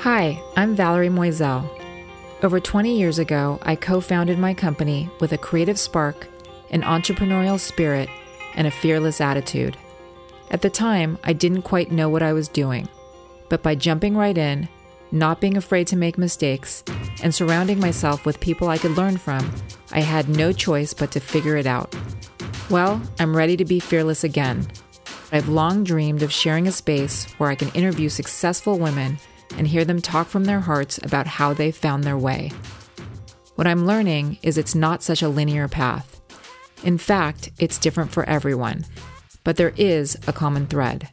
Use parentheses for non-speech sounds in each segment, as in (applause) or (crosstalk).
Hi, I'm Valerie Moiselle. Over 20 years ago, I co founded my company with a creative spark, an entrepreneurial spirit, and a fearless attitude. At the time, I didn't quite know what I was doing, but by jumping right in, not being afraid to make mistakes, and surrounding myself with people I could learn from, I had no choice but to figure it out. Well, I'm ready to be fearless again. I've long dreamed of sharing a space where I can interview successful women and hear them talk from their hearts about how they found their way. What I'm learning is it's not such a linear path. In fact, it's different for everyone, but there is a common thread.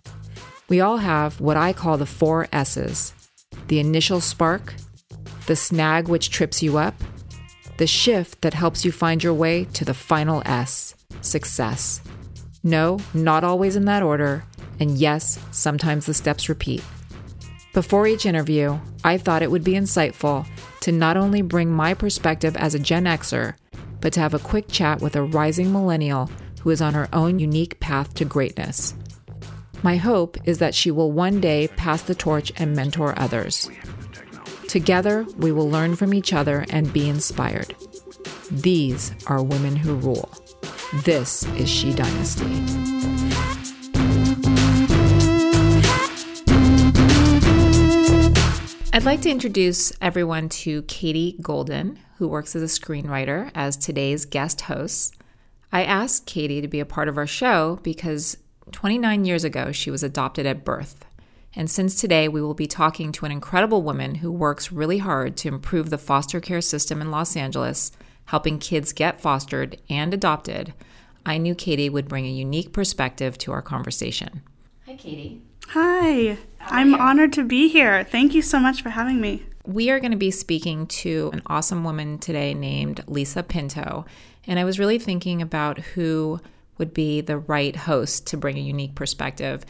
We all have what I call the four S's the initial spark, the snag which trips you up, the shift that helps you find your way to the final S success. No, not always in that order, and yes, sometimes the steps repeat. Before each interview, I thought it would be insightful to not only bring my perspective as a Gen Xer, but to have a quick chat with a rising millennial who is on her own unique path to greatness. My hope is that she will one day pass the torch and mentor others. Together, we will learn from each other and be inspired. These are women who rule. This is She Dynasty. Like to introduce everyone to Katie Golden, who works as a screenwriter, as today's guest host. I asked Katie to be a part of our show because 29 years ago she was adopted at birth. And since today we will be talking to an incredible woman who works really hard to improve the foster care system in Los Angeles, helping kids get fostered and adopted, I knew Katie would bring a unique perspective to our conversation. Hi, Katie. Hi, I'm honored to be here. Thank you so much for having me. We are going to be speaking to an awesome woman today named Lisa Pinto. And I was really thinking about who would be the right host to bring a unique perspective.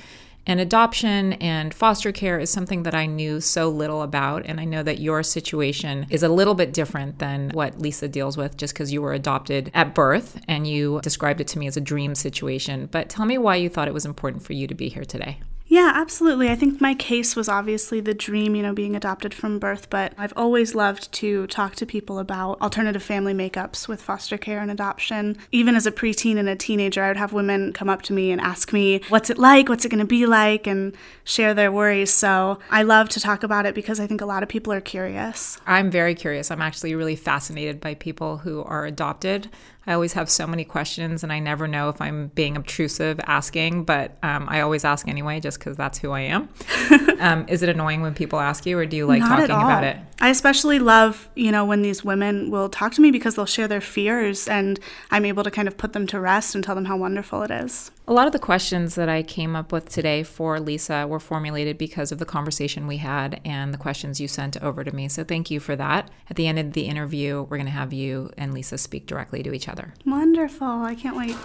And adoption and foster care is something that I knew so little about. And I know that your situation is a little bit different than what Lisa deals with just because you were adopted at birth and you described it to me as a dream situation. But tell me why you thought it was important for you to be here today. Yeah, absolutely. I think my case was obviously the dream, you know, being adopted from birth, but I've always loved to talk to people about alternative family makeups with foster care and adoption. Even as a preteen and a teenager, I would have women come up to me and ask me, what's it like? What's it going to be like? And share their worries. So I love to talk about it because I think a lot of people are curious. I'm very curious. I'm actually really fascinated by people who are adopted. I always have so many questions, and I never know if I'm being obtrusive asking, but um, I always ask anyway, just because that's who I am. (laughs) um, is it annoying when people ask you, or do you like Not talking about it? I especially love, you know, when these women will talk to me because they'll share their fears, and I'm able to kind of put them to rest and tell them how wonderful it is. A lot of the questions that I came up with today for Lisa were formulated because of the conversation we had and the questions you sent over to me. So thank you for that. At the end of the interview, we're going to have you and Lisa speak directly to each other. Wonderful. I can't wait.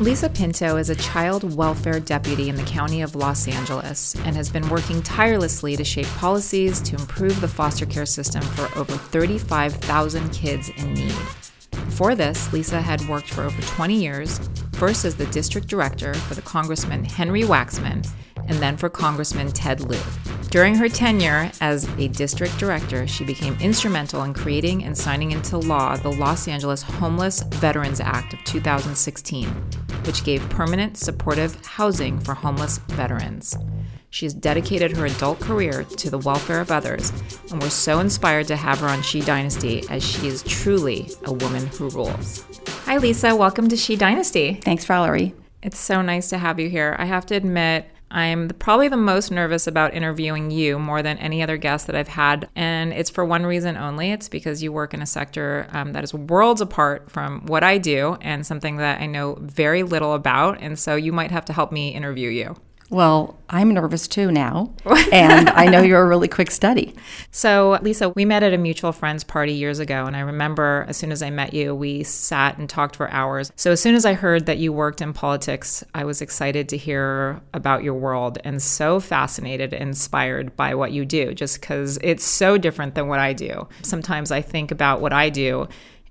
Lisa Pinto is a child welfare deputy in the county of Los Angeles and has been working tirelessly to shape policies to improve the foster care system for over 35,000 kids in need. Before this, Lisa had worked for over 20 years, first as the district director for the Congressman Henry Waxman and then for Congressman Ted Lieu. During her tenure as a district director, she became instrumental in creating and signing into law the Los Angeles Homeless Veterans Act of 2016, which gave permanent supportive housing for homeless veterans. She has dedicated her adult career to the welfare of others, and we're so inspired to have her on She Dynasty as she is truly a woman who rules. Hi, Lisa. Welcome to She Dynasty. Thanks, Valerie. It's so nice to have you here. I have to admit, I'm probably the most nervous about interviewing you more than any other guest that I've had. And it's for one reason only it's because you work in a sector um, that is worlds apart from what I do and something that I know very little about. And so you might have to help me interview you. Well, I'm nervous too now, (laughs) and I know you're a really quick study. So, Lisa, we met at a mutual friends party years ago, and I remember as soon as I met you, we sat and talked for hours. So, as soon as I heard that you worked in politics, I was excited to hear about your world and so fascinated, inspired by what you do, just because it's so different than what I do. Sometimes I think about what I do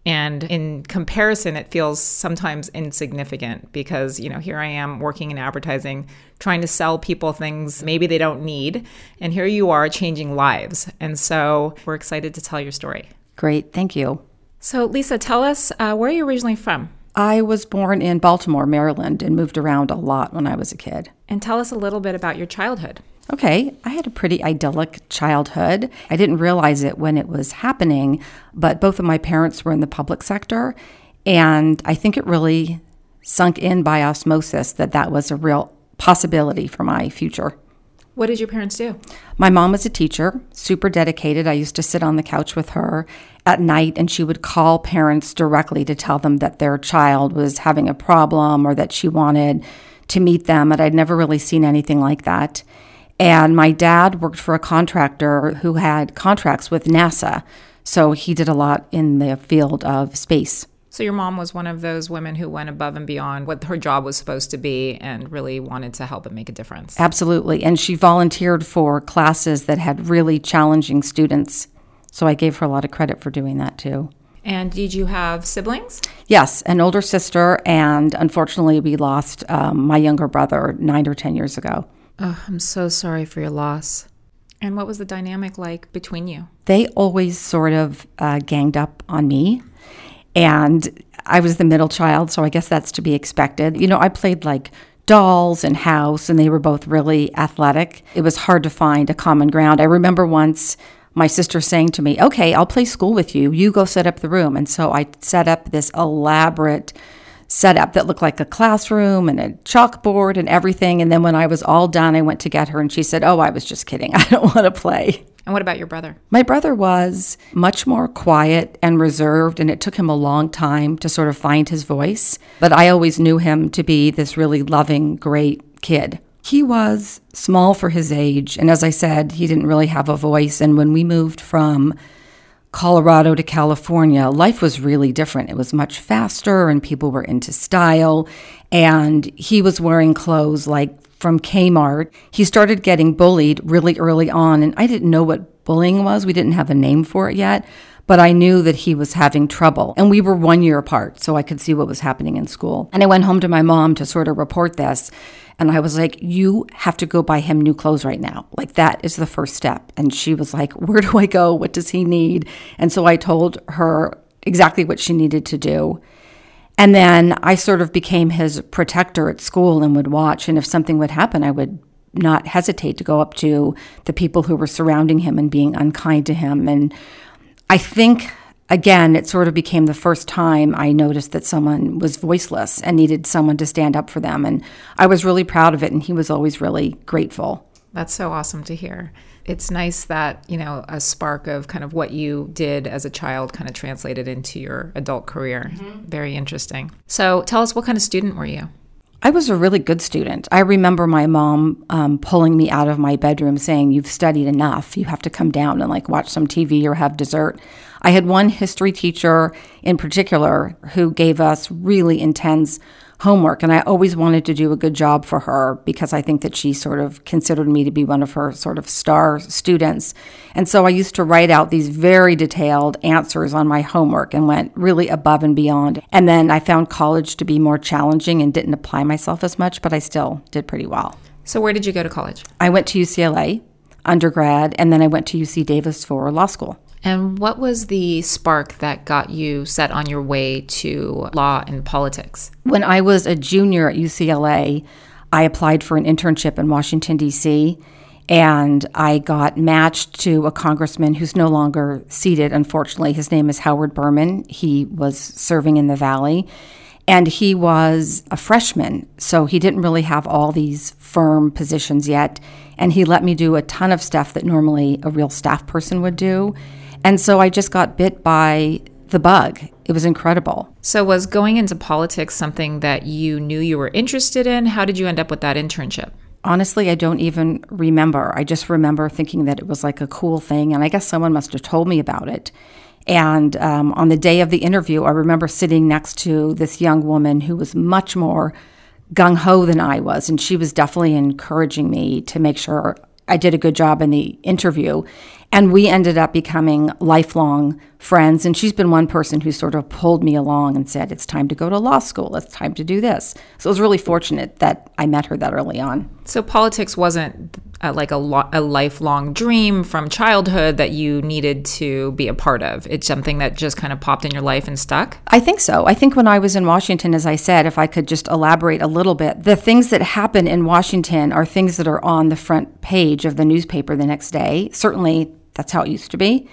And in comparison, it feels sometimes insignificant because, you know, here I am working in advertising, trying to sell people things maybe they don't need. And here you are changing lives. And so we're excited to tell your story. Great. Thank you. So, Lisa, tell us uh, where are you originally from? I was born in Baltimore, Maryland, and moved around a lot when I was a kid. And tell us a little bit about your childhood. Okay, I had a pretty idyllic childhood. I didn't realize it when it was happening, but both of my parents were in the public sector, and I think it really sunk in by osmosis that that was a real possibility for my future. What did your parents do? My mom was a teacher, super dedicated. I used to sit on the couch with her at night and she would call parents directly to tell them that their child was having a problem or that she wanted to meet them. And I'd never really seen anything like that. And my dad worked for a contractor who had contracts with NASA. So he did a lot in the field of space. So your mom was one of those women who went above and beyond what her job was supposed to be and really wanted to help and make a difference. Absolutely. And she volunteered for classes that had really challenging students. So I gave her a lot of credit for doing that too. And did you have siblings? Yes, an older sister, and unfortunately, we lost um, my younger brother nine or 10 years ago. Oh, I'm so sorry for your loss. And what was the dynamic like between you? They always sort of uh, ganged up on me. And I was the middle child, so I guess that's to be expected. You know, I played like dolls and house, and they were both really athletic. It was hard to find a common ground. I remember once my sister saying to me, Okay, I'll play school with you. You go set up the room. And so I set up this elaborate setup that looked like a classroom and a chalkboard and everything. And then when I was all done, I went to get her and she said, Oh, I was just kidding. (laughs) I don't want to play. And what about your brother? My brother was much more quiet and reserved, and it took him a long time to sort of find his voice. But I always knew him to be this really loving, great kid. He was small for his age, and as I said, he didn't really have a voice. And when we moved from Colorado to California, life was really different. It was much faster, and people were into style. And he was wearing clothes like from Kmart. He started getting bullied really early on, and I didn't know what bullying was. We didn't have a name for it yet, but I knew that he was having trouble. And we were one year apart, so I could see what was happening in school. And I went home to my mom to sort of report this. And I was like, You have to go buy him new clothes right now. Like, that is the first step. And she was like, Where do I go? What does he need? And so I told her exactly what she needed to do. And then I sort of became his protector at school and would watch. And if something would happen, I would not hesitate to go up to the people who were surrounding him and being unkind to him. And I think, again, it sort of became the first time I noticed that someone was voiceless and needed someone to stand up for them. And I was really proud of it. And he was always really grateful. That's so awesome to hear it's nice that you know a spark of kind of what you did as a child kind of translated into your adult career mm-hmm. very interesting so tell us what kind of student were you I was a really good student. I remember my mom um, pulling me out of my bedroom saying, You've studied enough. You have to come down and like watch some TV or have dessert. I had one history teacher in particular who gave us really intense homework. And I always wanted to do a good job for her because I think that she sort of considered me to be one of her sort of star students. And so I used to write out these very detailed answers on my homework and went really above and beyond. And then I found college to be more challenging and didn't apply myself as much, but I still did pretty well. So, where did you go to college? I went to UCLA undergrad, and then I went to UC Davis for law school. And what was the spark that got you set on your way to law and politics? When I was a junior at UCLA, I applied for an internship in Washington, D.C., and I got matched to a congressman who's no longer seated, unfortunately. His name is Howard Berman. He was serving in the Valley. And he was a freshman, so he didn't really have all these firm positions yet. And he let me do a ton of stuff that normally a real staff person would do. And so I just got bit by the bug. It was incredible. So, was going into politics something that you knew you were interested in? How did you end up with that internship? Honestly, I don't even remember. I just remember thinking that it was like a cool thing, and I guess someone must have told me about it. And um, on the day of the interview, I remember sitting next to this young woman who was much more gung ho than I was, and she was definitely encouraging me to make sure I did a good job in the interview. And we ended up becoming lifelong friends. And she's been one person who sort of pulled me along and said, It's time to go to law school. It's time to do this. So it was really fortunate that I met her that early on. So politics wasn't like a, lo- a lifelong dream from childhood that you needed to be a part of. It's something that just kind of popped in your life and stuck? I think so. I think when I was in Washington, as I said, if I could just elaborate a little bit, the things that happen in Washington are things that are on the front page of the newspaper the next day. Certainly, that's how it used to be.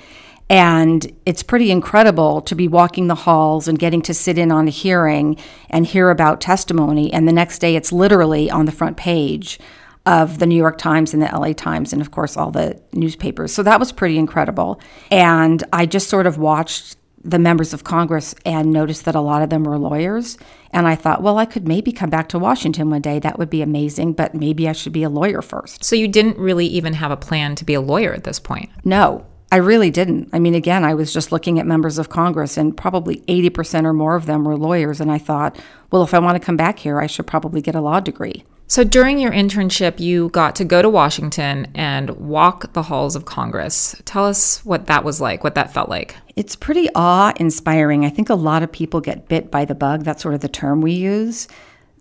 And it's pretty incredible to be walking the halls and getting to sit in on a hearing and hear about testimony. And the next day, it's literally on the front page of the New York Times and the LA Times, and of course, all the newspapers. So that was pretty incredible. And I just sort of watched the members of Congress and noticed that a lot of them were lawyers. And I thought, well, I could maybe come back to Washington one day. That would be amazing, but maybe I should be a lawyer first. So you didn't really even have a plan to be a lawyer at this point? No, I really didn't. I mean, again, I was just looking at members of Congress, and probably 80% or more of them were lawyers. And I thought, well, if I want to come back here, I should probably get a law degree. So during your internship, you got to go to Washington and walk the halls of Congress. Tell us what that was like, what that felt like. It's pretty awe inspiring. I think a lot of people get bit by the bug. That's sort of the term we use.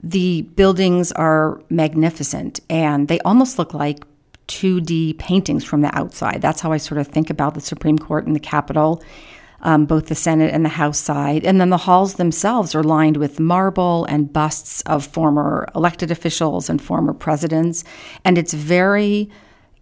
The buildings are magnificent and they almost look like 2D paintings from the outside. That's how I sort of think about the Supreme Court and the Capitol um, both the Senate and the House side. And then the halls themselves are lined with marble and busts of former elected officials and former presidents. And it's very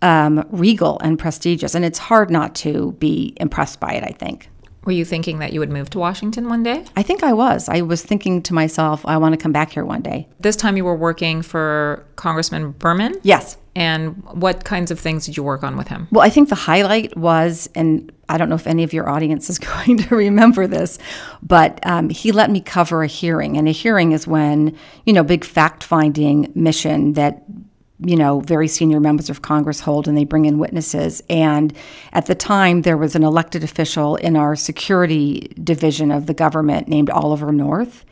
um, regal and prestigious. And it's hard not to be impressed by it, I think. Were you thinking that you would move to Washington one day? I think I was. I was thinking to myself, I want to come back here one day. This time you were working for Congressman Berman? Yes. And what kinds of things did you work on with him? Well, I think the highlight was, and I don't know if any of your audience is (laughs) going to remember this, but um, he let me cover a hearing. And a hearing is when, you know, big fact finding mission that you know, very senior members of Congress hold and they bring in witnesses. And at the time, there was an elected official in our security division of the government named Oliver North.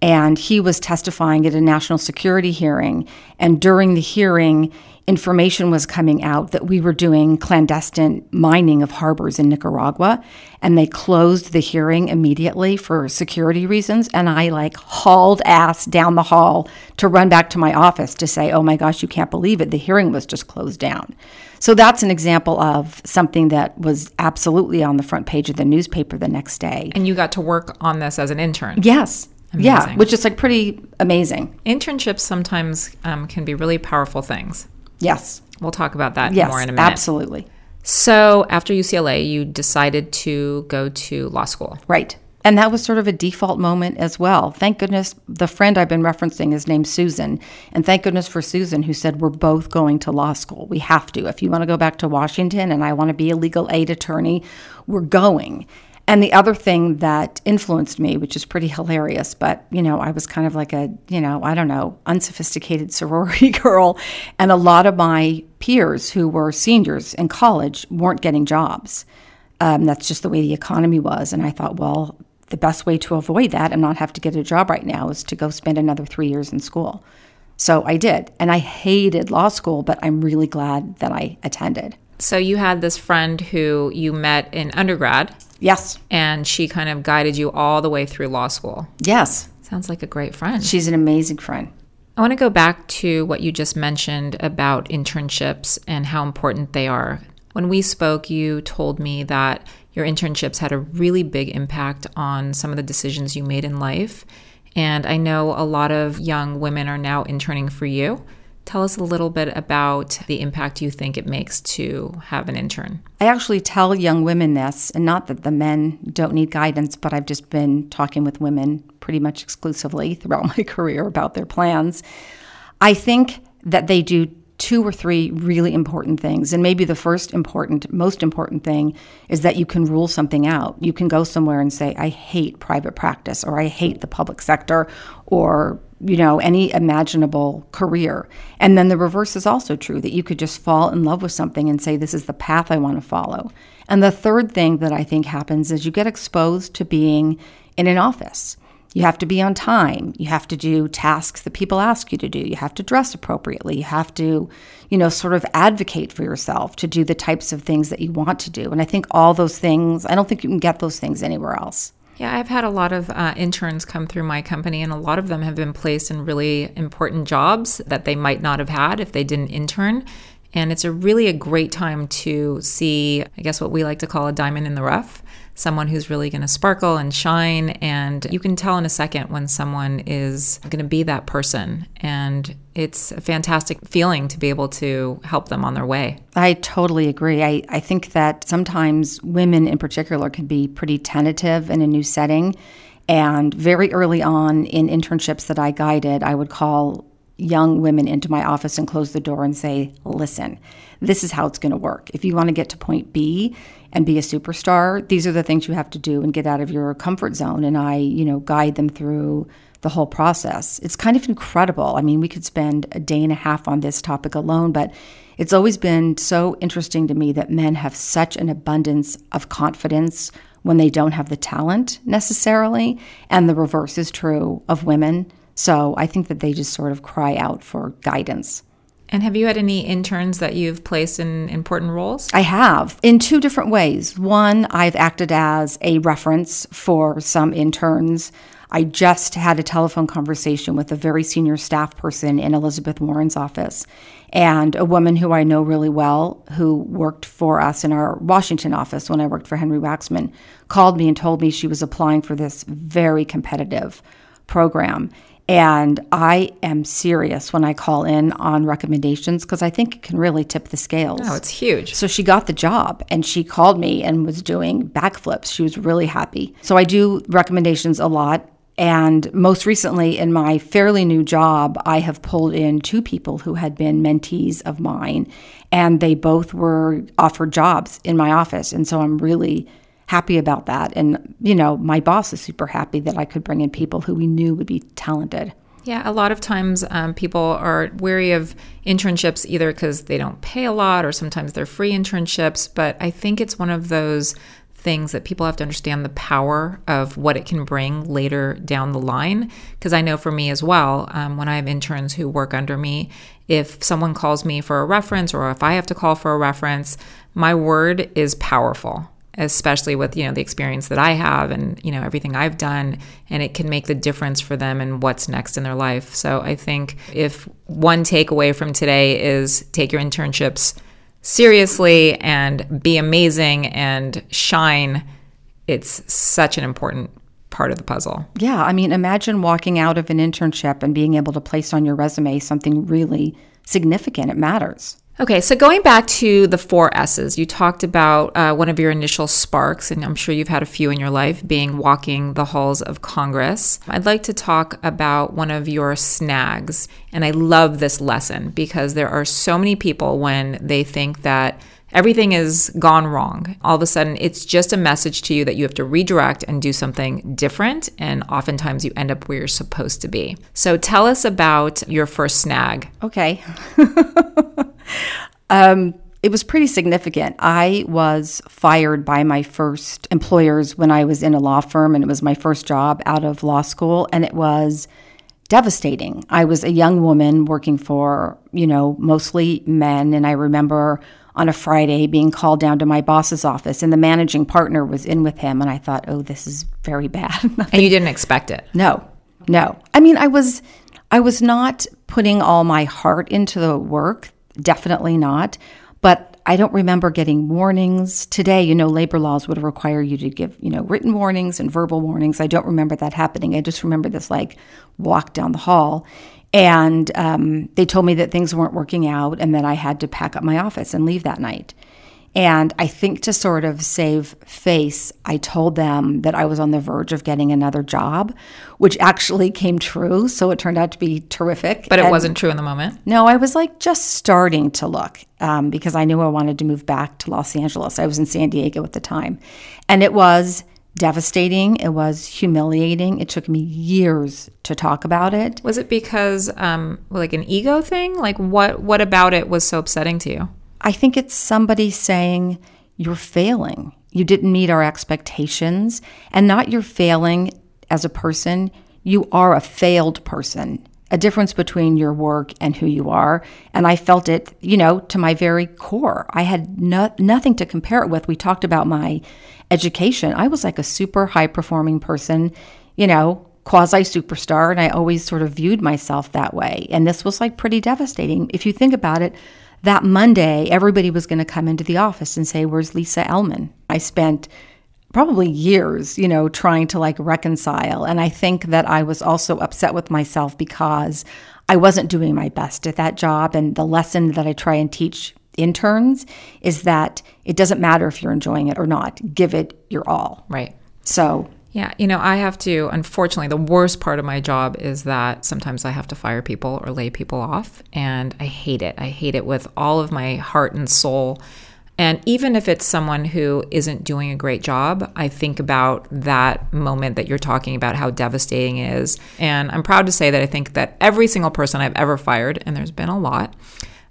And he was testifying at a national security hearing. And during the hearing, information was coming out that we were doing clandestine mining of harbors in Nicaragua and they closed the hearing immediately for security reasons and I like hauled ass down the hall to run back to my office to say oh my gosh you can't believe it the hearing was just closed down. So that's an example of something that was absolutely on the front page of the newspaper the next day. And you got to work on this as an intern. Yes. Amazing. Yeah, which is like pretty amazing. Internships sometimes um, can be really powerful things. Yes. We'll talk about that yes, more in a minute. Absolutely. So after UCLA, you decided to go to law school. Right. And that was sort of a default moment as well. Thank goodness the friend I've been referencing is named Susan. And thank goodness for Susan, who said, We're both going to law school. We have to. If you want to go back to Washington and I want to be a legal aid attorney, we're going. And the other thing that influenced me, which is pretty hilarious, but you know, I was kind of like a, you know, I don't know, unsophisticated sorority (laughs) girl. And a lot of my peers who were seniors in college weren't getting jobs. Um, that's just the way the economy was. And I thought, well, the best way to avoid that and not have to get a job right now is to go spend another three years in school. So I did. And I hated law school, but I'm really glad that I attended. So you had this friend who you met in undergrad. Yes. And she kind of guided you all the way through law school. Yes. Sounds like a great friend. She's an amazing friend. I want to go back to what you just mentioned about internships and how important they are. When we spoke, you told me that your internships had a really big impact on some of the decisions you made in life. And I know a lot of young women are now interning for you. Tell us a little bit about the impact you think it makes to have an intern. I actually tell young women this, and not that the men don't need guidance, but I've just been talking with women pretty much exclusively throughout (laughs) my career about their plans. I think that they do two or three really important things. And maybe the first important, most important thing is that you can rule something out. You can go somewhere and say, I hate private practice, or I hate the public sector, or you know, any imaginable career. And then the reverse is also true that you could just fall in love with something and say, This is the path I want to follow. And the third thing that I think happens is you get exposed to being in an office. You have to be on time. You have to do tasks that people ask you to do. You have to dress appropriately. You have to, you know, sort of advocate for yourself to do the types of things that you want to do. And I think all those things, I don't think you can get those things anywhere else. Yeah, I've had a lot of uh, interns come through my company, and a lot of them have been placed in really important jobs that they might not have had if they didn't intern. And it's a really a great time to see, I guess, what we like to call a diamond in the rough someone who's really going to sparkle and shine. And you can tell in a second when someone is going to be that person. And it's a fantastic feeling to be able to help them on their way. I totally agree. I, I think that sometimes women in particular can be pretty tentative in a new setting. And very early on in internships that I guided, I would call young women into my office and close the door and say, listen, this is how it's going to work. If you want to get to point B and be a superstar, these are the things you have to do and get out of your comfort zone. And I, you know, guide them through the whole process. It's kind of incredible. I mean, we could spend a day and a half on this topic alone, but it's always been so interesting to me that men have such an abundance of confidence when they don't have the talent necessarily. And the reverse is true of women. So I think that they just sort of cry out for guidance. And have you had any interns that you've placed in important roles? I have in two different ways. One, I've acted as a reference for some interns. I just had a telephone conversation with a very senior staff person in Elizabeth Warren's office and a woman who I know really well who worked for us in our Washington office when I worked for Henry Waxman called me and told me she was applying for this very competitive program and I am serious when I call in on recommendations because I think it can really tip the scales. Oh, it's huge. So she got the job and she called me and was doing backflips. She was really happy. So I do recommendations a lot. And most recently, in my fairly new job, I have pulled in two people who had been mentees of mine, and they both were offered jobs in my office. And so I'm really happy about that. And, you know, my boss is super happy that I could bring in people who we knew would be talented. Yeah, a lot of times um, people are wary of internships either because they don't pay a lot or sometimes they're free internships. But I think it's one of those things that people have to understand the power of what it can bring later down the line. Because I know for me as well, um, when I have interns who work under me, if someone calls me for a reference or if I have to call for a reference, my word is powerful especially with you know the experience that I have and you know everything I've done and it can make the difference for them and what's next in their life. So I think if one takeaway from today is take your internships seriously and be amazing and shine, it's such an important part of the puzzle. Yeah, I mean imagine walking out of an internship and being able to place on your resume something really significant. It matters. Okay, so going back to the four S's, you talked about uh, one of your initial sparks, and I'm sure you've had a few in your life, being walking the halls of Congress. I'd like to talk about one of your snags, and I love this lesson because there are so many people when they think that everything is gone wrong. All of a sudden, it's just a message to you that you have to redirect and do something different. And oftentimes, you end up where you're supposed to be. So, tell us about your first snag. Okay. (laughs) um, it was pretty significant. I was fired by my first employers when I was in a law firm, and it was my first job out of law school, and it was devastating. I was a young woman working for, you know, mostly men, and I remember on a Friday being called down to my boss's office, and the managing partner was in with him, and I thought, oh, this is very bad. (laughs) and you didn't expect it? No, no. I mean, I was, I was not putting all my heart into the work Definitely not. But I don't remember getting warnings. Today, you know, labor laws would require you to give, you know, written warnings and verbal warnings. I don't remember that happening. I just remember this like walk down the hall. And um, they told me that things weren't working out and that I had to pack up my office and leave that night. And I think to sort of save face, I told them that I was on the verge of getting another job, which actually came true. So it turned out to be terrific. But it and wasn't true in the moment? No, I was like just starting to look um, because I knew I wanted to move back to Los Angeles. I was in San Diego at the time. And it was devastating. It was humiliating. It took me years to talk about it. Was it because, um, like, an ego thing? Like, what what about it was so upsetting to you? I think it's somebody saying, You're failing. You didn't meet our expectations. And not you're failing as a person, you are a failed person. A difference between your work and who you are. And I felt it, you know, to my very core. I had no, nothing to compare it with. We talked about my education. I was like a super high performing person, you know, quasi superstar. And I always sort of viewed myself that way. And this was like pretty devastating. If you think about it, that Monday, everybody was going to come into the office and say, Where's Lisa Ellman? I spent probably years, you know, trying to like reconcile. And I think that I was also upset with myself because I wasn't doing my best at that job. And the lesson that I try and teach interns is that it doesn't matter if you're enjoying it or not, give it your all. Right. So, yeah, you know, I have to, unfortunately, the worst part of my job is that sometimes I have to fire people or lay people off. And I hate it. I hate it with all of my heart and soul. And even if it's someone who isn't doing a great job, I think about that moment that you're talking about, how devastating it is. And I'm proud to say that I think that every single person I've ever fired, and there's been a lot,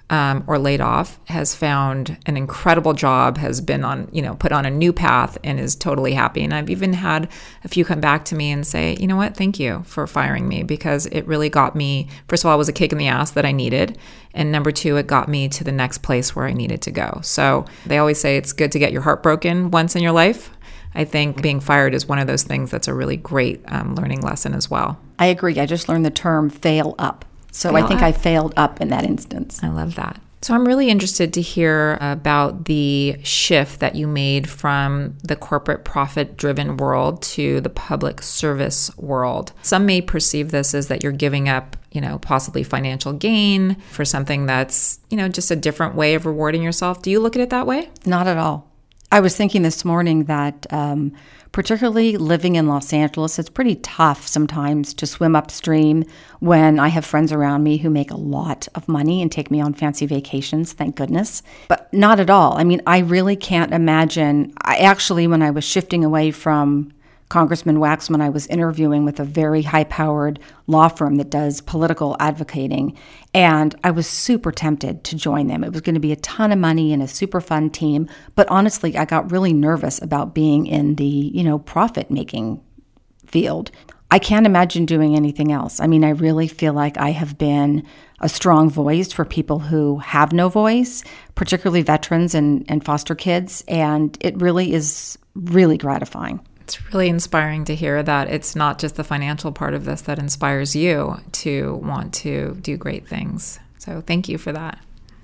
um, or laid off has found an incredible job, has been on, you know, put on a new path and is totally happy. And I've even had a few come back to me and say, you know what, thank you for firing me because it really got me, first of all, it was a kick in the ass that I needed. And number two, it got me to the next place where I needed to go. So they always say it's good to get your heart broken once in your life. I think being fired is one of those things that's a really great um, learning lesson as well. I agree. I just learned the term fail up. So I think I failed up in that instance. I love that. So I'm really interested to hear about the shift that you made from the corporate profit driven world to the public service world. Some may perceive this as that you're giving up, you know, possibly financial gain for something that's, you know, just a different way of rewarding yourself. Do you look at it that way? Not at all. I was thinking this morning that um, particularly living in Los Angeles, it's pretty tough sometimes to swim upstream when I have friends around me who make a lot of money and take me on fancy vacations, thank goodness. But not at all. I mean, I really can't imagine. I actually, when I was shifting away from Congressman Waxman, I was interviewing with a very high powered law firm that does political advocating. And I was super tempted to join them. It was going to be a ton of money and a super fun team. But honestly, I got really nervous about being in the, you know, profit making field. I can't imagine doing anything else. I mean, I really feel like I have been a strong voice for people who have no voice, particularly veterans and, and foster kids. And it really is really gratifying. It's really inspiring to hear that it's not just the financial part of this that inspires you to want to do great things. So thank you for that.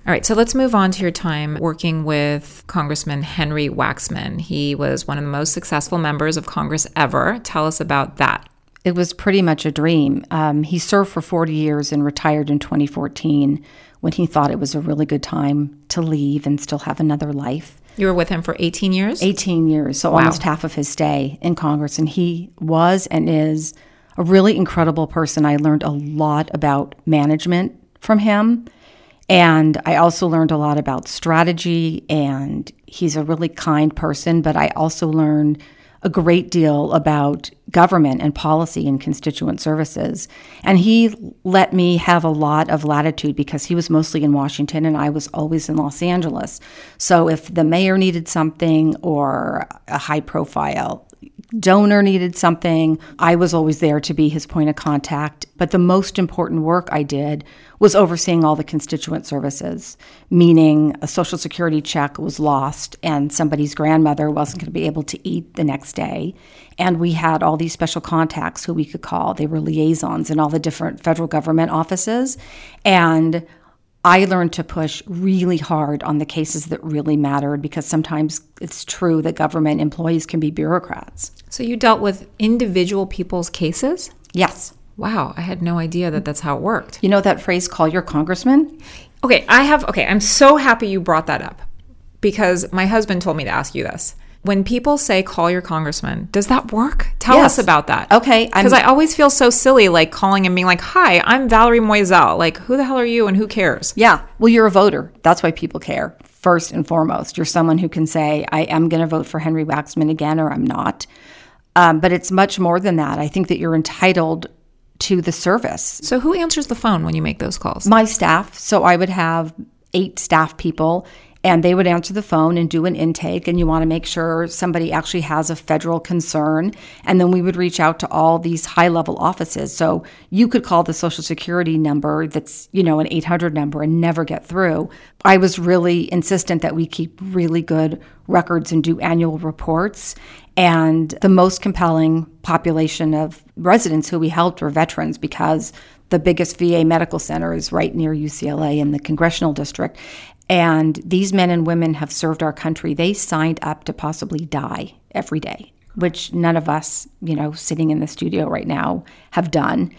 All right, so let's move on to your time working with Congressman Henry Waxman. He was one of the most successful members of Congress ever. Tell us about that. It was pretty much a dream. Um, he served for 40 years and retired in 2014 when he thought it was a really good time to leave and still have another life. You were with him for 18 years? 18 years, so wow. almost half of his stay in Congress. And he was and is a really incredible person. I learned a lot about management from him. And I also learned a lot about strategy. And he's a really kind person, but I also learned a great deal about government and policy and constituent services. And he let me have a lot of latitude because he was mostly in Washington and I was always in Los Angeles. So if the mayor needed something or a high profile donor needed something, I was always there to be his point of contact. But the most important work I did was overseeing all the constituent services, meaning a Social Security check was lost and somebody's grandmother wasn't going to be able to eat the next day. And we had all these special contacts who we could call. They were liaisons in all the different federal government offices. And I learned to push really hard on the cases that really mattered because sometimes it's true that government employees can be bureaucrats. So you dealt with individual people's cases? Yes. Wow, I had no idea that that's how it worked. You know that phrase, call your congressman? Okay, I have, okay, I'm so happy you brought that up because my husband told me to ask you this when people say call your congressman, does that work? Tell yes. us about that. Okay. Because I always feel so silly, like calling and being like, hi, I'm Valerie Moiselle. Like, who the hell are you and who cares? Yeah. Well, you're a voter. That's why people care, first and foremost. You're someone who can say, I am going to vote for Henry Waxman again or I'm not. Um, but it's much more than that. I think that you're entitled to the service. So, who answers the phone when you make those calls? My staff. So, I would have eight staff people and they would answer the phone and do an intake and you want to make sure somebody actually has a federal concern. And then we would reach out to all these high level offices. So you could call the social security number that's you know an 800 number and never get through. I was really insistent that we keep really good records and do annual reports. And the most compelling population of residents who we helped were veterans because the biggest VA medical center is right near UCLA in the congressional district. And these men and women have served our country. They signed up to possibly die every day, which none of us, you know, sitting in the studio right now have done.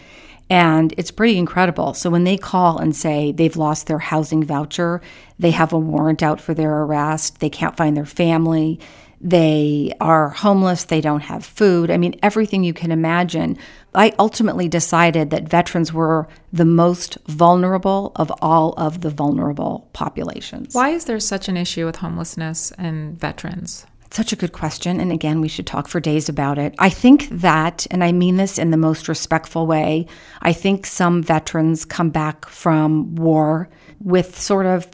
And it's pretty incredible. So when they call and say they've lost their housing voucher, they have a warrant out for their arrest, they can't find their family, they are homeless, they don't have food. I mean, everything you can imagine. I ultimately decided that veterans were the most vulnerable of all of the vulnerable populations. Why is there such an issue with homelessness and veterans? Such a good question. And again, we should talk for days about it. I think that, and I mean this in the most respectful way, I think some veterans come back from war with sort of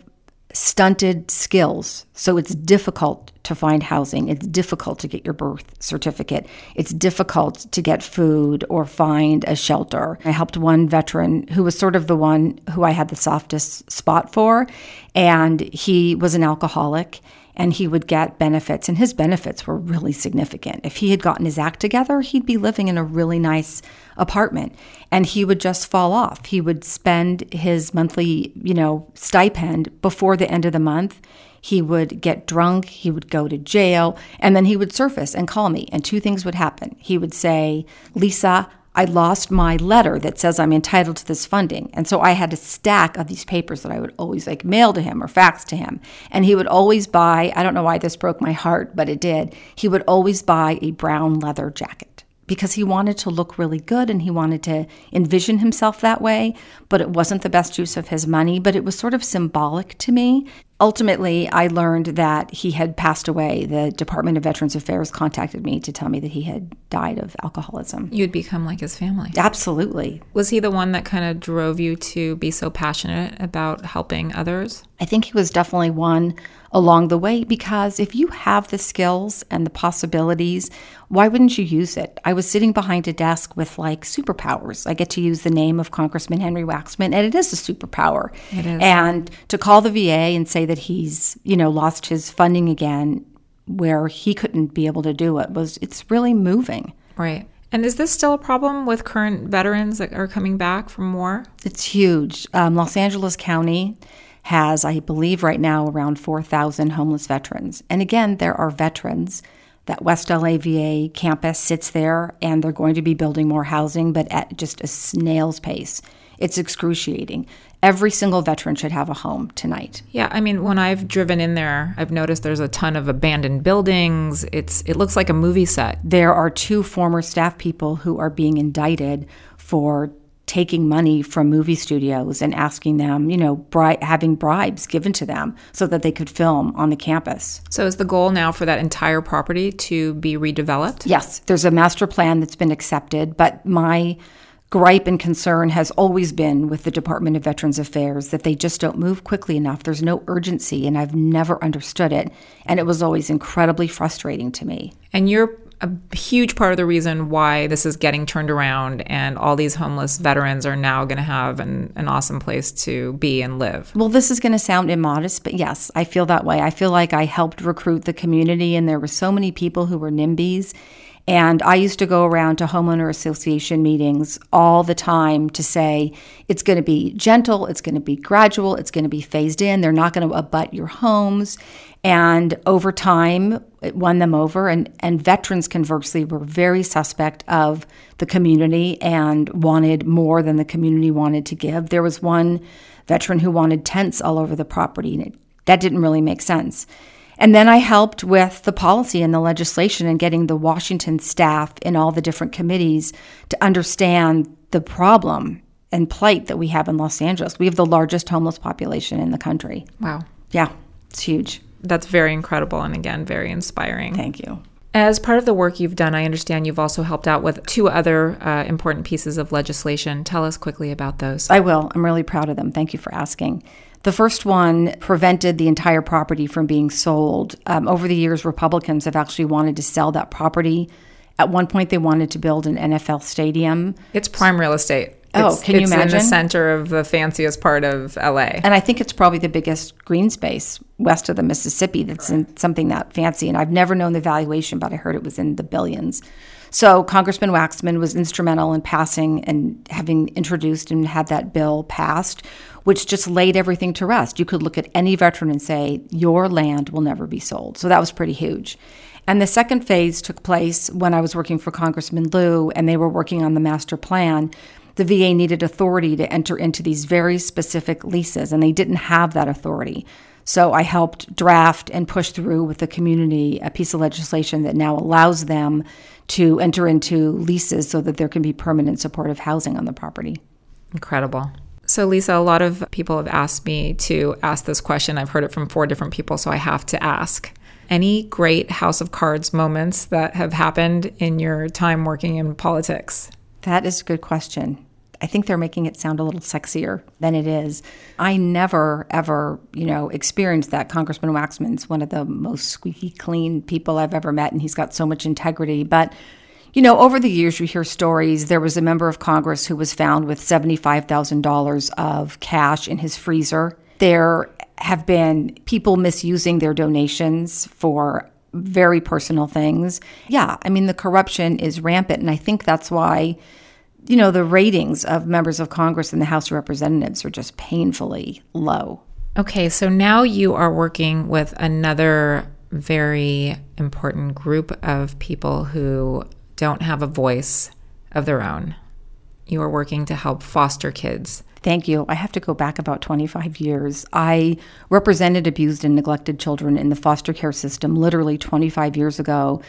stunted skills. So it's difficult to find housing. It's difficult to get your birth certificate. It's difficult to get food or find a shelter. I helped one veteran who was sort of the one who I had the softest spot for, and he was an alcoholic and he would get benefits, and his benefits were really significant. If he had gotten his act together, he'd be living in a really nice apartment, and he would just fall off. He would spend his monthly, you know, stipend before the end of the month. He would get drunk, he would go to jail, and then he would surface and call me, and two things would happen. He would say, Lisa, I lost my letter that says I'm entitled to this funding. And so I had a stack of these papers that I would always like mail to him or fax to him. And he would always buy, I don't know why this broke my heart, but it did. He would always buy a brown leather jacket because he wanted to look really good and he wanted to envision himself that way. But it wasn't the best use of his money, but it was sort of symbolic to me ultimately, I learned that he had passed away. The Department of Veterans Affairs contacted me to tell me that he had died of alcoholism. You'd become like his family. Absolutely. Was he the one that kind of drove you to be so passionate about helping others? I think he was definitely one along the way because if you have the skills and the possibilities, why wouldn't you use it? I was sitting behind a desk with like superpowers. I get to use the name of Congressman Henry Waxman, and it is a superpower. It is. And to call the VA and say that he's, you know, lost his funding again where he couldn't be able to do it was it's really moving. Right. And is this still a problem with current veterans that are coming back from war? It's huge. Um, Los Angeles County has, I believe, right now around 4,000 homeless veterans. And again, there are veterans. That West LA VA campus sits there, and they're going to be building more housing, but at just a snail's pace. It's excruciating. Every single veteran should have a home tonight. Yeah, I mean, when I've driven in there, I've noticed there's a ton of abandoned buildings. It's it looks like a movie set. There are two former staff people who are being indicted for taking money from movie studios and asking them, you know, bri- having bribes given to them so that they could film on the campus. So is the goal now for that entire property to be redeveloped? Yes, there's a master plan that's been accepted, but my gripe and concern has always been with the Department of Veterans Affairs that they just don't move quickly enough. There's no urgency, and I've never understood it. And it was always incredibly frustrating to me. And you're a huge part of the reason why this is getting turned around and all these homeless veterans are now going to have an, an awesome place to be and live. Well, this is going to sound immodest, but yes, I feel that way. I feel like I helped recruit the community, and there were so many people who were NIMBYs. And I used to go around to homeowner association meetings all the time to say it's going to be gentle, it's going to be gradual, it's going to be phased in. They're not going to abut your homes. And over time, it won them over. And, and veterans, conversely, were very suspect of the community and wanted more than the community wanted to give. There was one veteran who wanted tents all over the property, and it, that didn't really make sense. And then I helped with the policy and the legislation and getting the Washington staff in all the different committees to understand the problem and plight that we have in Los Angeles. We have the largest homeless population in the country. Wow. Yeah, it's huge. That's very incredible and again, very inspiring. Thank you. As part of the work you've done, I understand you've also helped out with two other uh, important pieces of legislation. Tell us quickly about those. I will. I'm really proud of them. Thank you for asking. The first one prevented the entire property from being sold. Um, over the years, Republicans have actually wanted to sell that property. At one point, they wanted to build an NFL stadium. It's prime real estate. Oh, It's- can you it's in imagine? the center of the fanciest part of LA. And I think it's probably the biggest green space west of the Mississippi that's in something that fancy. And I've never known the valuation, but I heard it was in the billions. So Congressman Waxman was instrumental in passing and having introduced and had that bill passed, which just laid everything to rest. You could look at any veteran and say, Your land will never be sold. So that was pretty huge. And the second phase took place when I was working for Congressman Lieu and they were working on the master plan the VA needed authority to enter into these very specific leases, and they didn't have that authority. So I helped draft and push through with the community a piece of legislation that now allows them to enter into leases so that there can be permanent supportive housing on the property. Incredible. So, Lisa, a lot of people have asked me to ask this question. I've heard it from four different people, so I have to ask. Any great House of Cards moments that have happened in your time working in politics? That is a good question. I think they're making it sound a little sexier than it is. I never, ever, you know, experienced that. Congressman Waxman's one of the most squeaky clean people I've ever met, and he's got so much integrity. But, you know, over the years, you hear stories. There was a member of Congress who was found with $75,000 of cash in his freezer. There have been people misusing their donations for very personal things. Yeah, I mean, the corruption is rampant. And I think that's why, you know, the ratings of members of Congress and the House of Representatives are just painfully low. Okay, so now you are working with another very important group of people who don't have a voice of their own. You are working to help foster kids. Thank you. I have to go back about 25 years. I represented abused and neglected children in the foster care system literally 25 years ago,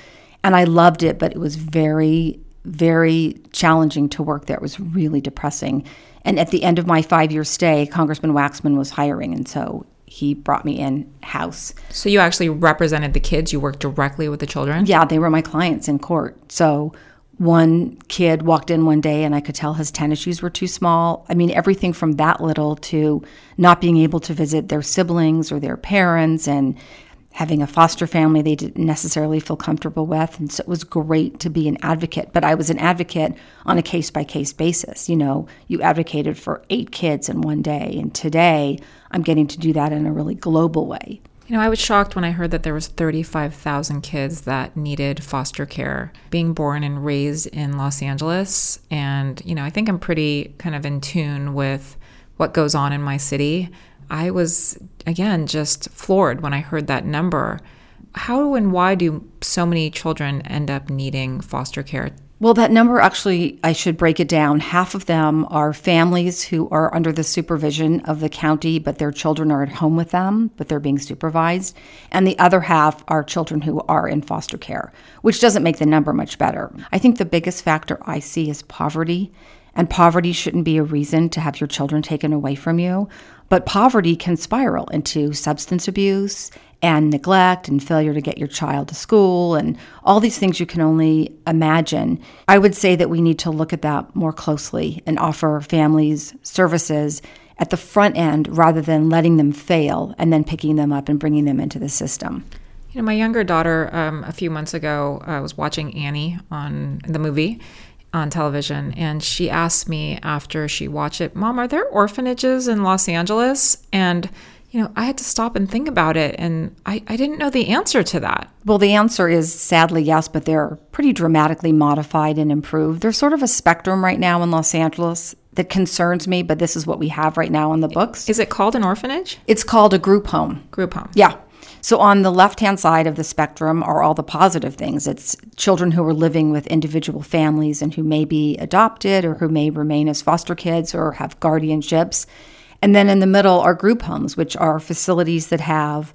and I loved it, but it was very, very challenging to work there. It was really depressing. And at the end of my five year stay, Congressman Waxman was hiring, and so he brought me in house. So you actually represented the kids, you worked directly with the children? Yeah, they were my clients in court. So one kid walked in one day and I could tell his tennis shoes were too small. I mean, everything from that little to not being able to visit their siblings or their parents and having a foster family they didn't necessarily feel comfortable with. And so it was great to be an advocate. But I was an advocate on a case by case basis. You know, you advocated for eight kids in one day. And today I'm getting to do that in a really global way. You know, I was shocked when I heard that there was 35,000 kids that needed foster care being born and raised in Los Angeles and, you know, I think I'm pretty kind of in tune with what goes on in my city. I was again just floored when I heard that number. How and why do so many children end up needing foster care? Well, that number actually, I should break it down. Half of them are families who are under the supervision of the county, but their children are at home with them, but they're being supervised. And the other half are children who are in foster care, which doesn't make the number much better. I think the biggest factor I see is poverty. And poverty shouldn't be a reason to have your children taken away from you. But poverty can spiral into substance abuse and neglect and failure to get your child to school and all these things you can only imagine. I would say that we need to look at that more closely and offer families services at the front end rather than letting them fail and then picking them up and bringing them into the system. You know, my younger daughter, um, a few months ago, uh, was watching Annie on the movie on television, and she asked me after she watched it, Mom, are there orphanages in Los Angeles? And you know, I had to stop and think about it, and I, I didn't know the answer to that. Well, the answer is sadly yes, but they're pretty dramatically modified and improved. There's sort of a spectrum right now in Los Angeles that concerns me, but this is what we have right now in the books. Is it called an orphanage? It's called a group home. Group home. Yeah. So on the left hand side of the spectrum are all the positive things. It's children who are living with individual families and who may be adopted or who may remain as foster kids or have guardianships. And then in the middle are group homes, which are facilities that have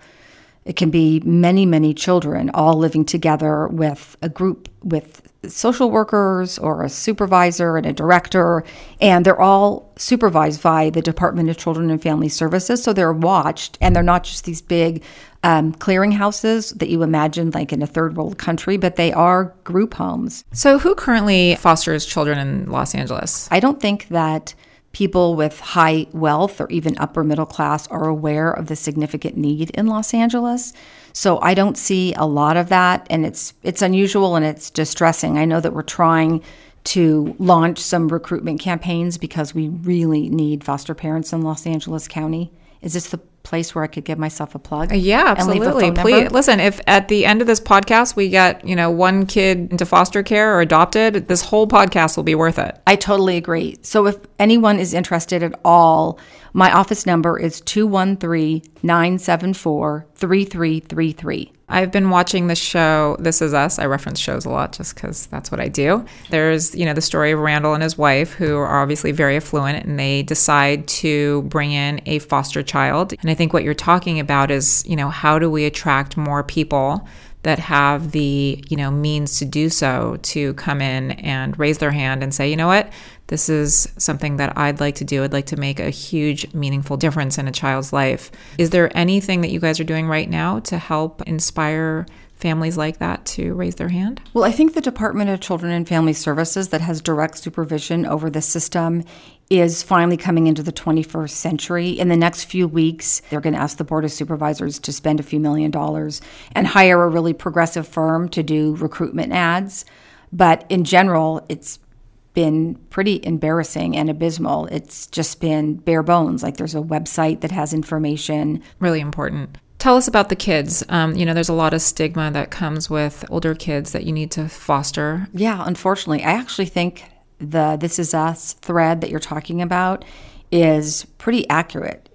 it can be many, many children all living together with a group with social workers or a supervisor and a director, and they're all supervised by the Department of Children and Family Services. So they're watched, and they're not just these big um, clearinghouses that you imagine like in a third world country, but they are group homes. So, who currently fosters children in Los Angeles? I don't think that people with high wealth or even upper middle class are aware of the significant need in Los Angeles. So I don't see a lot of that and it's it's unusual and it's distressing. I know that we're trying to launch some recruitment campaigns because we really need foster parents in Los Angeles County. Is this the place where I could give myself a plug? Yeah, absolutely. Please listen. If at the end of this podcast we get you know one kid into foster care or adopted, this whole podcast will be worth it. I totally agree. So if anyone is interested at all, my office number is 213 974 3333. I've been watching the show This Is Us. I reference shows a lot just because that's what I do. There's, you know, the story of Randall and his wife, who are obviously very affluent, and they decide to bring in a foster child. And I think what you're talking about is, you know, how do we attract more people that have the, you know, means to do so to come in and raise their hand and say, you know what, this is something that I'd like to do. I'd like to make a huge, meaningful difference in a child's life. Is there anything that you guys are doing right now to help inspire families like that to raise their hand? Well, I think the Department of Children and Family Services, that has direct supervision over the system, is finally coming into the 21st century. In the next few weeks, they're going to ask the Board of Supervisors to spend a few million dollars and hire a really progressive firm to do recruitment ads. But in general, it's been pretty embarrassing and abysmal. It's just been bare bones. Like there's a website that has information. Really important. Tell us about the kids. Um, you know, there's a lot of stigma that comes with older kids that you need to foster. Yeah, unfortunately. I actually think the This Is Us thread that you're talking about is pretty accurate.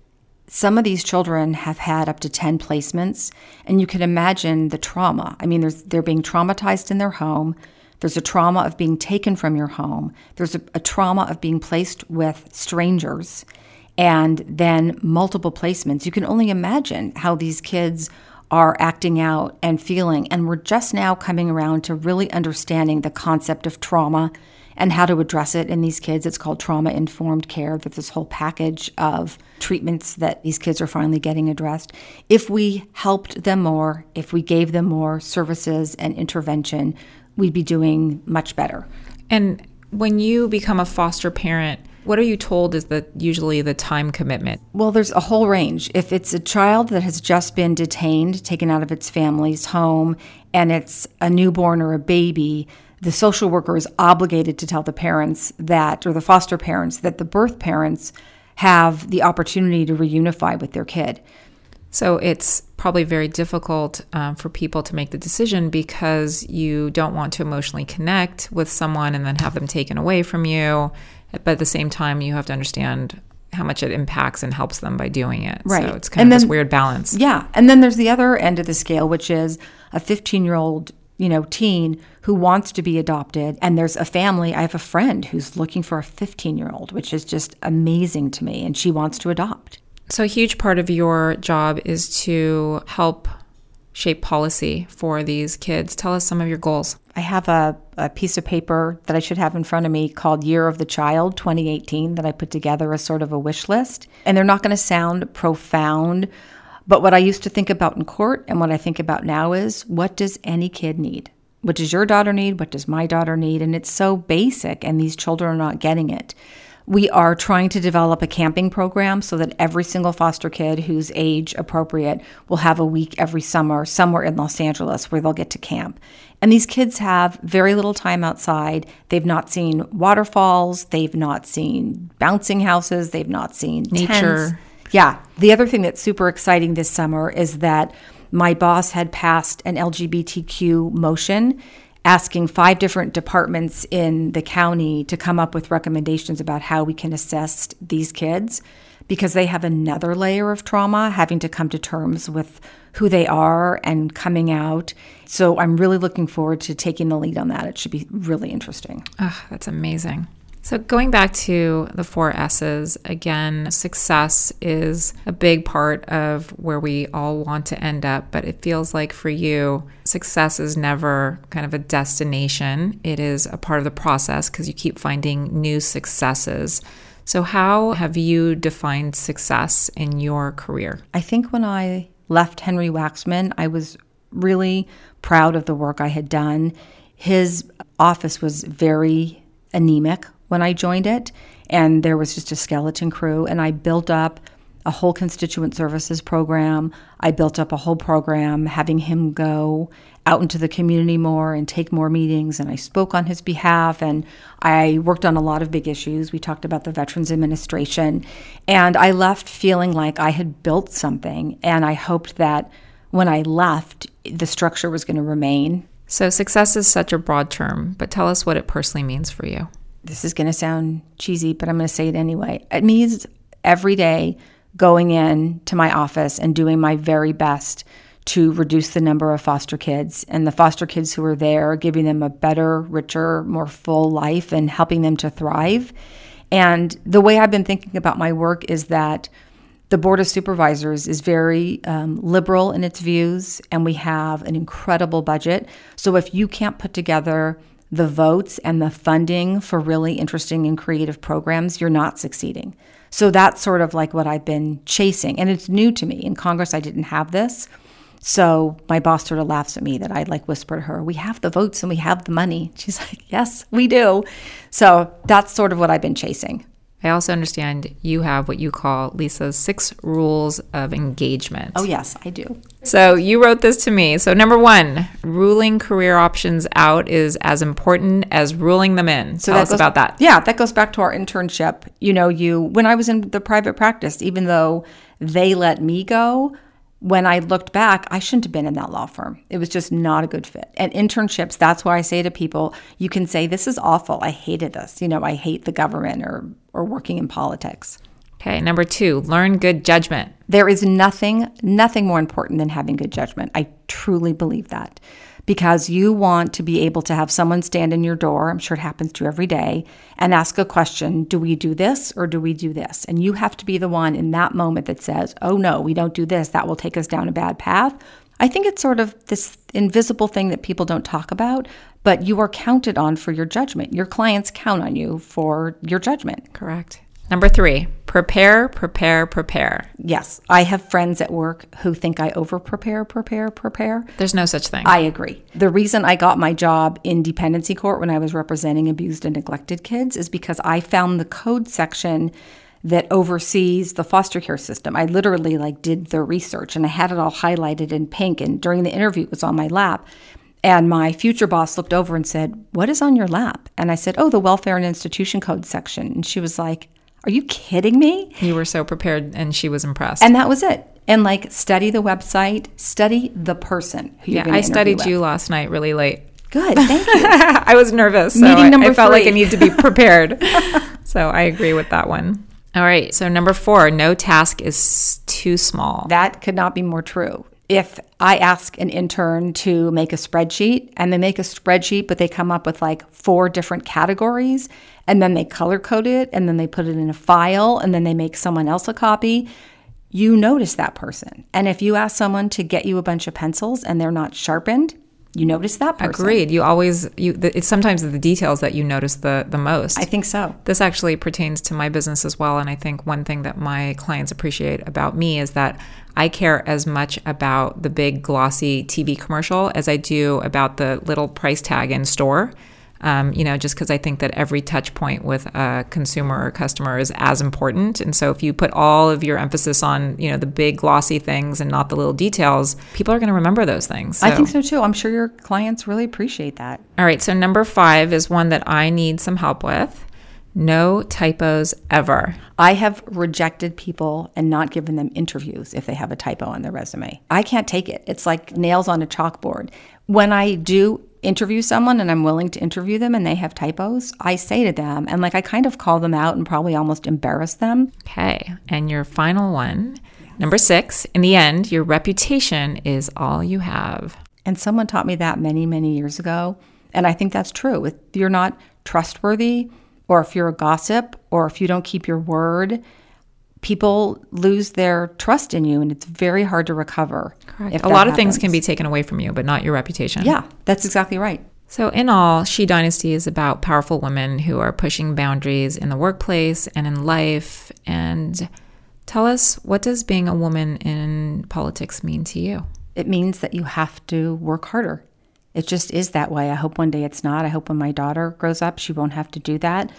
Some of these children have had up to 10 placements, and you can imagine the trauma. I mean, they're being traumatized in their home. There's a trauma of being taken from your home. There's a, a trauma of being placed with strangers and then multiple placements. You can only imagine how these kids are acting out and feeling. And we're just now coming around to really understanding the concept of trauma and how to address it in these kids. It's called trauma informed care. There's this whole package of treatments that these kids are finally getting addressed. If we helped them more, if we gave them more services and intervention, we'd be doing much better. And when you become a foster parent, what are you told is the usually the time commitment? Well, there's a whole range. If it's a child that has just been detained, taken out of its family's home, and it's a newborn or a baby, the social worker is obligated to tell the parents that, or the foster parents, that the birth parents have the opportunity to reunify with their kid. So it's probably very difficult um, for people to make the decision because you don't want to emotionally connect with someone and then have them taken away from you. But at the same time, you have to understand how much it impacts and helps them by doing it. Right. So it's kind and of then, this weird balance. Yeah. And then there's the other end of the scale, which is a 15 year old you know, teen who wants to be adopted. And there's a family. I have a friend who's looking for a 15 year old, which is just amazing to me. And she wants to adopt. So, a huge part of your job is to help shape policy for these kids. Tell us some of your goals. I have a, a, piece of paper that I should have in front of me called Year of the Child 2018 that I put together as sort of a wish list. And they're not going to sound profound, but what I used to think about in court and what I think about now is what does any kid need? What does your daughter need? What does my daughter need? And it's so basic, and these children are not getting it. We are trying to develop a camping program so that every single foster kid who's age appropriate will have a week every summer somewhere in Los Angeles where they'll get to camp. And these kids have very little time outside. They've not seen waterfalls, they've not seen bouncing houses, they've not seen nature. Tents. Yeah. The other thing that's super exciting this summer is that my boss had passed an LGBTQ motion asking five different departments in the county to come up with recommendations about how we can assess these kids because they have another layer of trauma having to come to terms with who they are and coming out. So I'm really looking forward to taking the lead on that. It should be really interesting. Oh, that's amazing. So, going back to the four S's, again, success is a big part of where we all want to end up. But it feels like for you, success is never kind of a destination, it is a part of the process because you keep finding new successes. So, how have you defined success in your career? I think when I left Henry Waxman, I was really proud of the work I had done. His office was very anemic when I joined it. and there was just a skeleton crew. And I built up a whole constituent services program. I built up a whole program having him go out into the community more and take more meetings. And I spoke on his behalf and I worked on a lot of big issues. We talked about the Veterans Administration. And I left feeling like I had built something. And I hoped that when I left, the structure was going to remain. So, success is such a broad term, but tell us what it personally means for you. This is going to sound cheesy, but I'm going to say it anyway. It means every day going in to my office and doing my very best to reduce the number of foster kids and the foster kids who are there, giving them a better, richer, more full life and helping them to thrive. And the way I've been thinking about my work is that the Board of Supervisors is very um, liberal in its views, and we have an incredible budget. So if you can't put together the votes and the funding for really interesting and creative programs, you're not succeeding. So that's sort of like what I've been chasing. And it's new to me. In Congress, I didn't have this. So my boss sort of laughs at me that I like whisper to her, We have the votes and we have the money. (laughs) She's like, Yes, we do. So that's sort of what I've been chasing. I also understand you have what you call Lisa's six rules of engagement. Oh, yes, I do. So you wrote this to me. So, number one, ruling career options out is as important as ruling them in. So, Tell goes, about that. Yeah, that goes back to our internship. You know, you, when I was in the private practice, even though they let me go, when I looked back, I shouldn't have been in that law firm. It was just not a good fit. And internships, that's why I say to people, you can say, This is awful. I hated this. You know, I hate the government or, or working in politics. Okay, number two, learn good judgment. There is nothing, nothing more important than having good judgment. I truly believe that because you want to be able to have someone stand in your door, I'm sure it happens to you every day, and ask a question Do we do this or do we do this? And you have to be the one in that moment that says, Oh no, we don't do this. That will take us down a bad path. I think it's sort of this invisible thing that people don't talk about, but you are counted on for your judgment. Your clients count on you for your judgment. Correct. Number three, prepare, prepare, prepare. Yes, I have friends at work who think I over prepare, prepare, prepare. There's no such thing. I agree. The reason I got my job in dependency court when I was representing abused and neglected kids is because I found the code section that oversees the foster care system. I literally like did the research and I had it all highlighted in pink and during the interview it was on my lap. And my future boss looked over and said, What is on your lap? And I said, Oh, the welfare and institution code section. And she was like, are you kidding me? You were so prepared, and she was impressed. And that was it. And like, study the website, study the person. yeah, I studied with. you last night really late. Good, (laughs) thank you. I was nervous, so Meeting number I, I felt like I need to be (laughs) prepared. so I agree with that one. All right, so number four, no task is too small. That could not be more true if I ask an intern to make a spreadsheet and they make a spreadsheet, but they come up with like four different categories and then they color code it and then they put it in a file and then they make someone else a copy, you notice that person. And if you ask someone to get you a bunch of pencils and they're not sharpened, you notice that person. Agreed. You always you. It's sometimes the details that you notice the the most. I think so. This actually pertains to my business as well, and I think one thing that my clients appreciate about me is that I care as much about the big glossy TV commercial as I do about the little price tag in store um, you know, just because I think that every touch point with a consumer or customer is as important. And so if you put all of your emphasis on, you know, the big glossy things and not the little details, people are going to remember those things. So. I think so too. I'm sure your clients really appreciate that. All right. So number five is one that I need some help with. No typos ever. I have rejected people and not given them interviews if they have a typo on their resume. I can't take it. It's like nails on a chalkboard. When I do interview someone and I'm willing to interview them and they have typos, I say to them and like I kind of call them out and probably almost embarrass them. Okay. And your final one, yes. number six, in the end, your reputation is all you have. And someone taught me that many, many years ago. And I think that's true. If you're not trustworthy, or if you're a gossip, or if you don't keep your word, people lose their trust in you and it's very hard to recover. Correct. A lot of things can be taken away from you, but not your reputation. Yeah, that's exactly right. So, in all, She Dynasty is about powerful women who are pushing boundaries in the workplace and in life. And tell us, what does being a woman in politics mean to you? It means that you have to work harder. It just is that way. I hope one day it's not. I hope when my daughter grows up, she won't have to do that.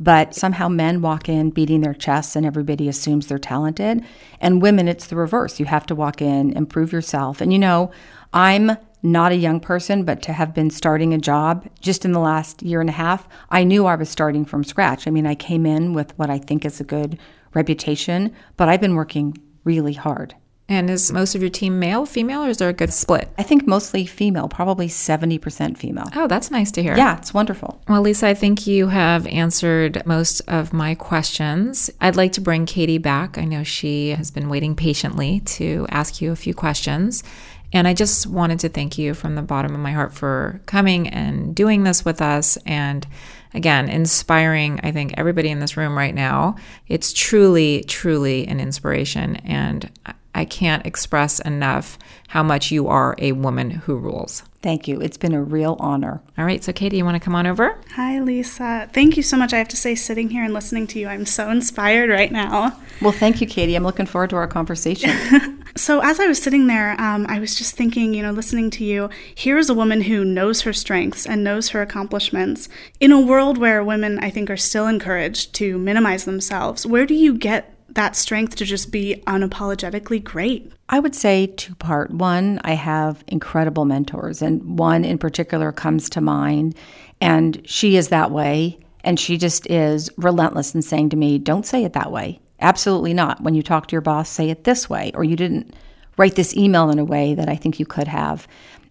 But somehow men walk in beating their chests and everybody assumes they're talented. And women, it's the reverse. You have to walk in, improve yourself. And you know, I'm not a young person, but to have been starting a job just in the last year and a half, I knew I was starting from scratch. I mean, I came in with what I think is a good reputation, but I've been working really hard. And is most of your team male, female, or is there a good split? I think mostly female, probably 70% female. Oh, that's nice to hear. Yeah, it's wonderful. Well, Lisa, I think you have answered most of my questions. I'd like to bring Katie back. I know she has been waiting patiently to ask you a few questions. And I just wanted to thank you from the bottom of my heart for coming and doing this with us. And again, inspiring, I think, everybody in this room right now. It's truly, truly an inspiration. And I can't express enough how much you are a woman who rules. Thank you. It's been a real honor. All right. So, Katie, you want to come on over? Hi, Lisa. Thank you so much. I have to say, sitting here and listening to you, I'm so inspired right now. Well, thank you, Katie. I'm looking forward to our conversation. (laughs) so, as I was sitting there, um, I was just thinking, you know, listening to you, here is a woman who knows her strengths and knows her accomplishments. In a world where women, I think, are still encouraged to minimize themselves, where do you get that strength to just be unapologetically great? I would say two part. One, I have incredible mentors, and one in particular comes to mind, and she is that way. And she just is relentless in saying to me, Don't say it that way. Absolutely not. When you talk to your boss, say it this way, or you didn't write this email in a way that I think you could have.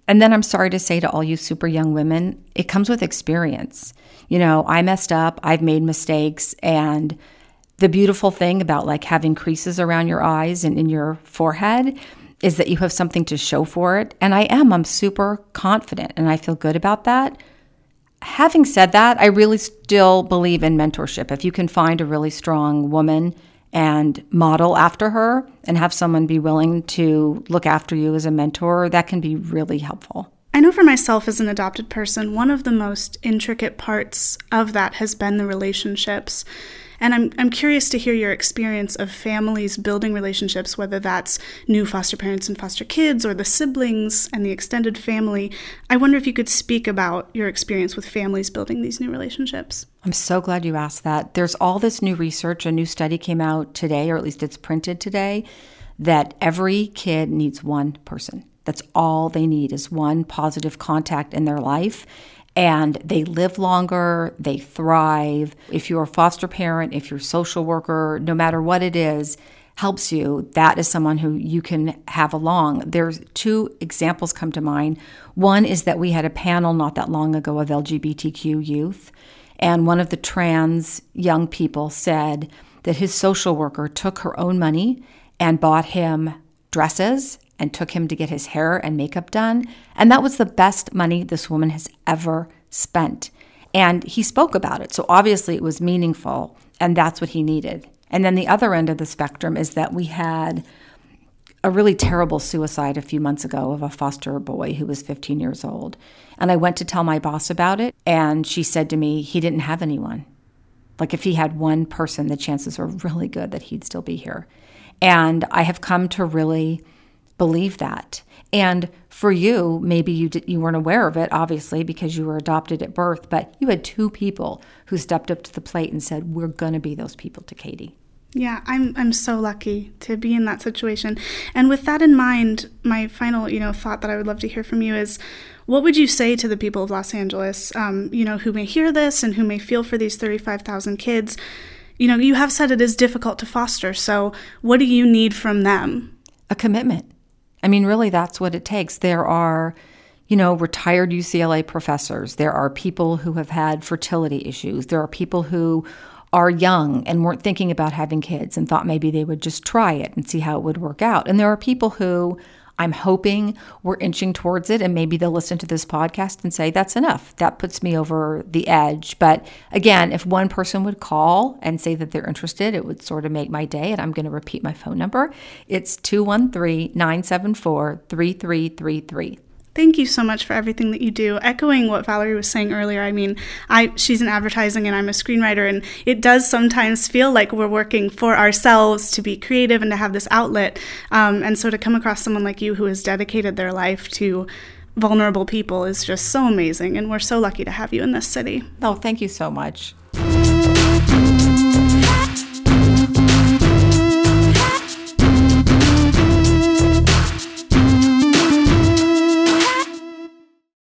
And then I'm sorry to say to all you super young women, it comes with experience. You know, I messed up, I've made mistakes, and the beautiful thing about like having creases around your eyes and in your forehead is that you have something to show for it. And I am, I'm super confident and I feel good about that. Having said that, I really still believe in mentorship. If you can find a really strong woman and model after her and have someone be willing to look after you as a mentor, that can be really helpful. I know for myself as an adopted person, one of the most intricate parts of that has been the relationships. And I'm, I'm curious to hear your experience of families building relationships, whether that's new foster parents and foster kids or the siblings and the extended family. I wonder if you could speak about your experience with families building these new relationships. I'm so glad you asked that. There's all this new research. A new study came out today, or at least it's printed today, that every kid needs one person. That's all they need is one positive contact in their life and they live longer, they thrive. If you're a foster parent, if you're a social worker, no matter what it is, helps you, that is someone who you can have along. There's two examples come to mind. One is that we had a panel not that long ago of LGBTQ youth, and one of the trans young people said that his social worker took her own money and bought him dresses and took him to get his hair and makeup done. And that was the best money this woman has ever spent. And he spoke about it. So obviously it was meaningful, and that's what he needed. And then the other end of the spectrum is that we had a really terrible suicide a few months ago of a foster boy who was 15 years old. And I went to tell my boss about it, and she said to me, he didn't have anyone. Like if he had one person, the chances are really good that he'd still be here. And I have come to really believe that. And for you, maybe you did, you weren't aware of it, obviously, because you were adopted at birth, but you had two people who stepped up to the plate and said, "We're going to be those people to Katie." Yeah, I'm I'm so lucky to be in that situation. And with that in mind, my final, you know, thought that I would love to hear from you is what would you say to the people of Los Angeles, um, you know, who may hear this and who may feel for these 35,000 kids? You know, you have said it is difficult to foster, so what do you need from them? A commitment I mean, really, that's what it takes. There are, you know, retired UCLA professors. There are people who have had fertility issues. There are people who are young and weren't thinking about having kids and thought maybe they would just try it and see how it would work out. And there are people who I'm hoping we're inching towards it, and maybe they'll listen to this podcast and say, That's enough. That puts me over the edge. But again, if one person would call and say that they're interested, it would sort of make my day. And I'm going to repeat my phone number it's 213 974 3333. Thank you so much for everything that you do. Echoing what Valerie was saying earlier, I mean, I she's in advertising and I'm a screenwriter and it does sometimes feel like we're working for ourselves to be creative and to have this outlet. Um, and so to come across someone like you who has dedicated their life to vulnerable people is just so amazing and we're so lucky to have you in this city. Oh, thank you so much.